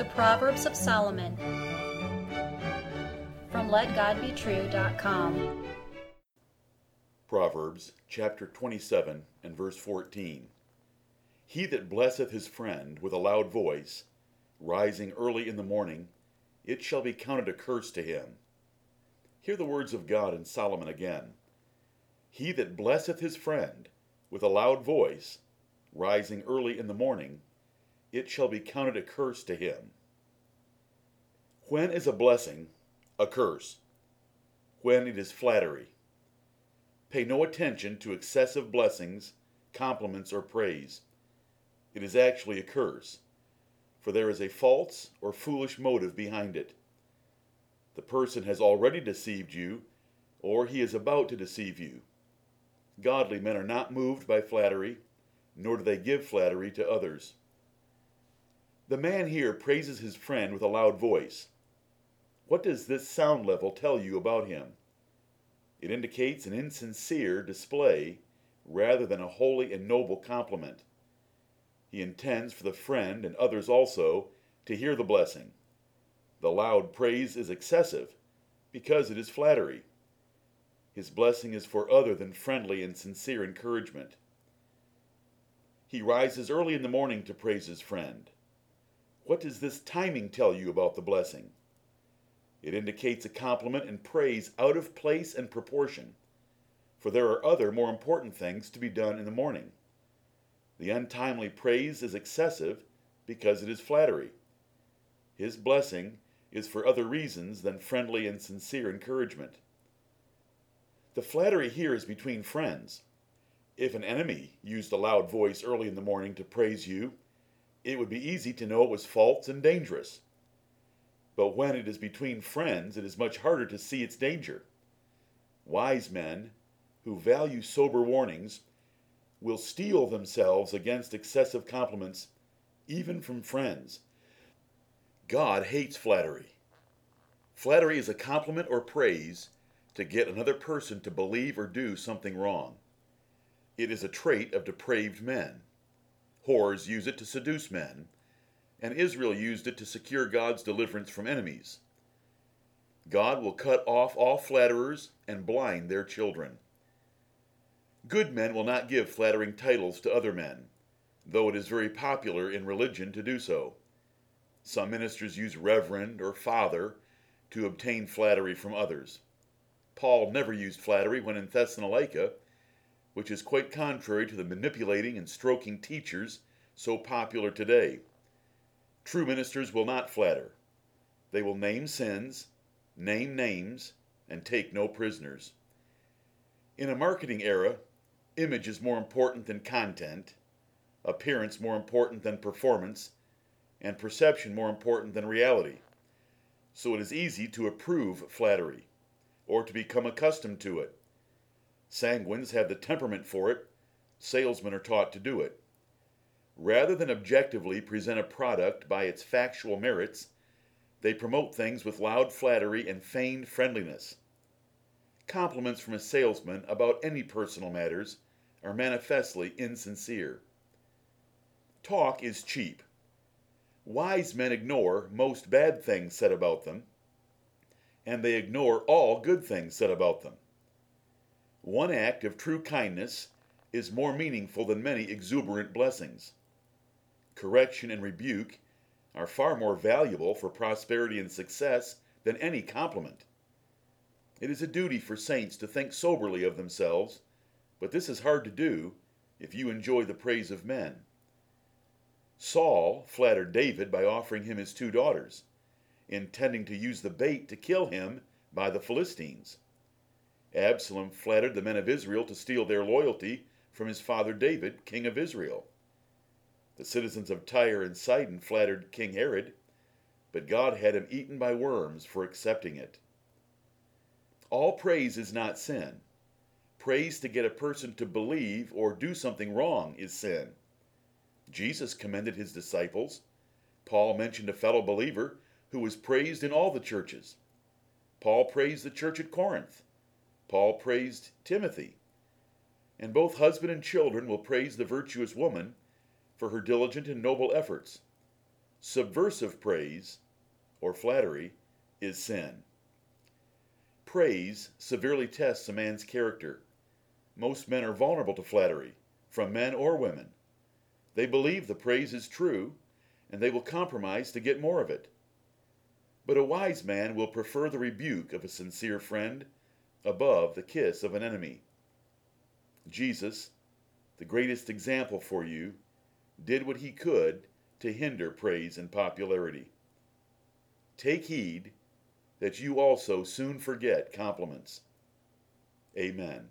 The Proverbs of Solomon from LetGodBetrue.com. Proverbs chapter 27 and verse 14. He that blesseth his friend with a loud voice, rising early in the morning, it shall be counted a curse to him. Hear the words of God in Solomon again. He that blesseth his friend with a loud voice, rising early in the morning, it shall be counted a curse to him. When is a blessing a curse? When it is flattery. Pay no attention to excessive blessings, compliments, or praise. It is actually a curse, for there is a false or foolish motive behind it. The person has already deceived you, or he is about to deceive you. Godly men are not moved by flattery, nor do they give flattery to others. The man here praises his friend with a loud voice. What does this sound level tell you about him? It indicates an insincere display rather than a holy and noble compliment. He intends for the friend and others also to hear the blessing. The loud praise is excessive because it is flattery. His blessing is for other than friendly and sincere encouragement. He rises early in the morning to praise his friend. What does this timing tell you about the blessing? It indicates a compliment and praise out of place and proportion, for there are other more important things to be done in the morning. The untimely praise is excessive because it is flattery. His blessing is for other reasons than friendly and sincere encouragement. The flattery here is between friends. If an enemy used a loud voice early in the morning to praise you, it would be easy to know it was false and dangerous. But when it is between friends, it is much harder to see its danger. Wise men, who value sober warnings, will steel themselves against excessive compliments, even from friends. God hates flattery. Flattery is a compliment or praise to get another person to believe or do something wrong. It is a trait of depraved men. Whores use it to seduce men and Israel used it to secure God's deliverance from enemies. God will cut off all flatterers and blind their children. Good men will not give flattering titles to other men, though it is very popular in religion to do so. Some ministers use reverend or father to obtain flattery from others. Paul never used flattery when in Thessalonica, which is quite contrary to the manipulating and stroking teachers so popular today. True ministers will not flatter. They will name sins, name names, and take no prisoners. In a marketing era, image is more important than content, appearance more important than performance, and perception more important than reality. So it is easy to approve flattery, or to become accustomed to it. Sanguines have the temperament for it, salesmen are taught to do it. Rather than objectively present a product by its factual merits, they promote things with loud flattery and feigned friendliness. Compliments from a salesman about any personal matters are manifestly insincere. Talk is cheap. Wise men ignore most bad things said about them, and they ignore all good things said about them. One act of true kindness is more meaningful than many exuberant blessings correction, and rebuke are far more valuable for prosperity and success than any compliment. It is a duty for saints to think soberly of themselves, but this is hard to do if you enjoy the praise of men. Saul flattered David by offering him his two daughters, intending to use the bait to kill him by the Philistines. Absalom flattered the men of Israel to steal their loyalty from his father David, king of Israel. The citizens of Tyre and Sidon flattered King Herod, but God had him eaten by worms for accepting it. All praise is not sin. Praise to get a person to believe or do something wrong is sin. Jesus commended his disciples. Paul mentioned a fellow believer who was praised in all the churches. Paul praised the church at Corinth. Paul praised Timothy. And both husband and children will praise the virtuous woman for her diligent and noble efforts. Subversive praise, or flattery, is sin. Praise severely tests a man's character. Most men are vulnerable to flattery, from men or women. They believe the praise is true, and they will compromise to get more of it. But a wise man will prefer the rebuke of a sincere friend above the kiss of an enemy. Jesus, the greatest example for you, did what he could to hinder praise and popularity. Take heed that you also soon forget compliments. Amen.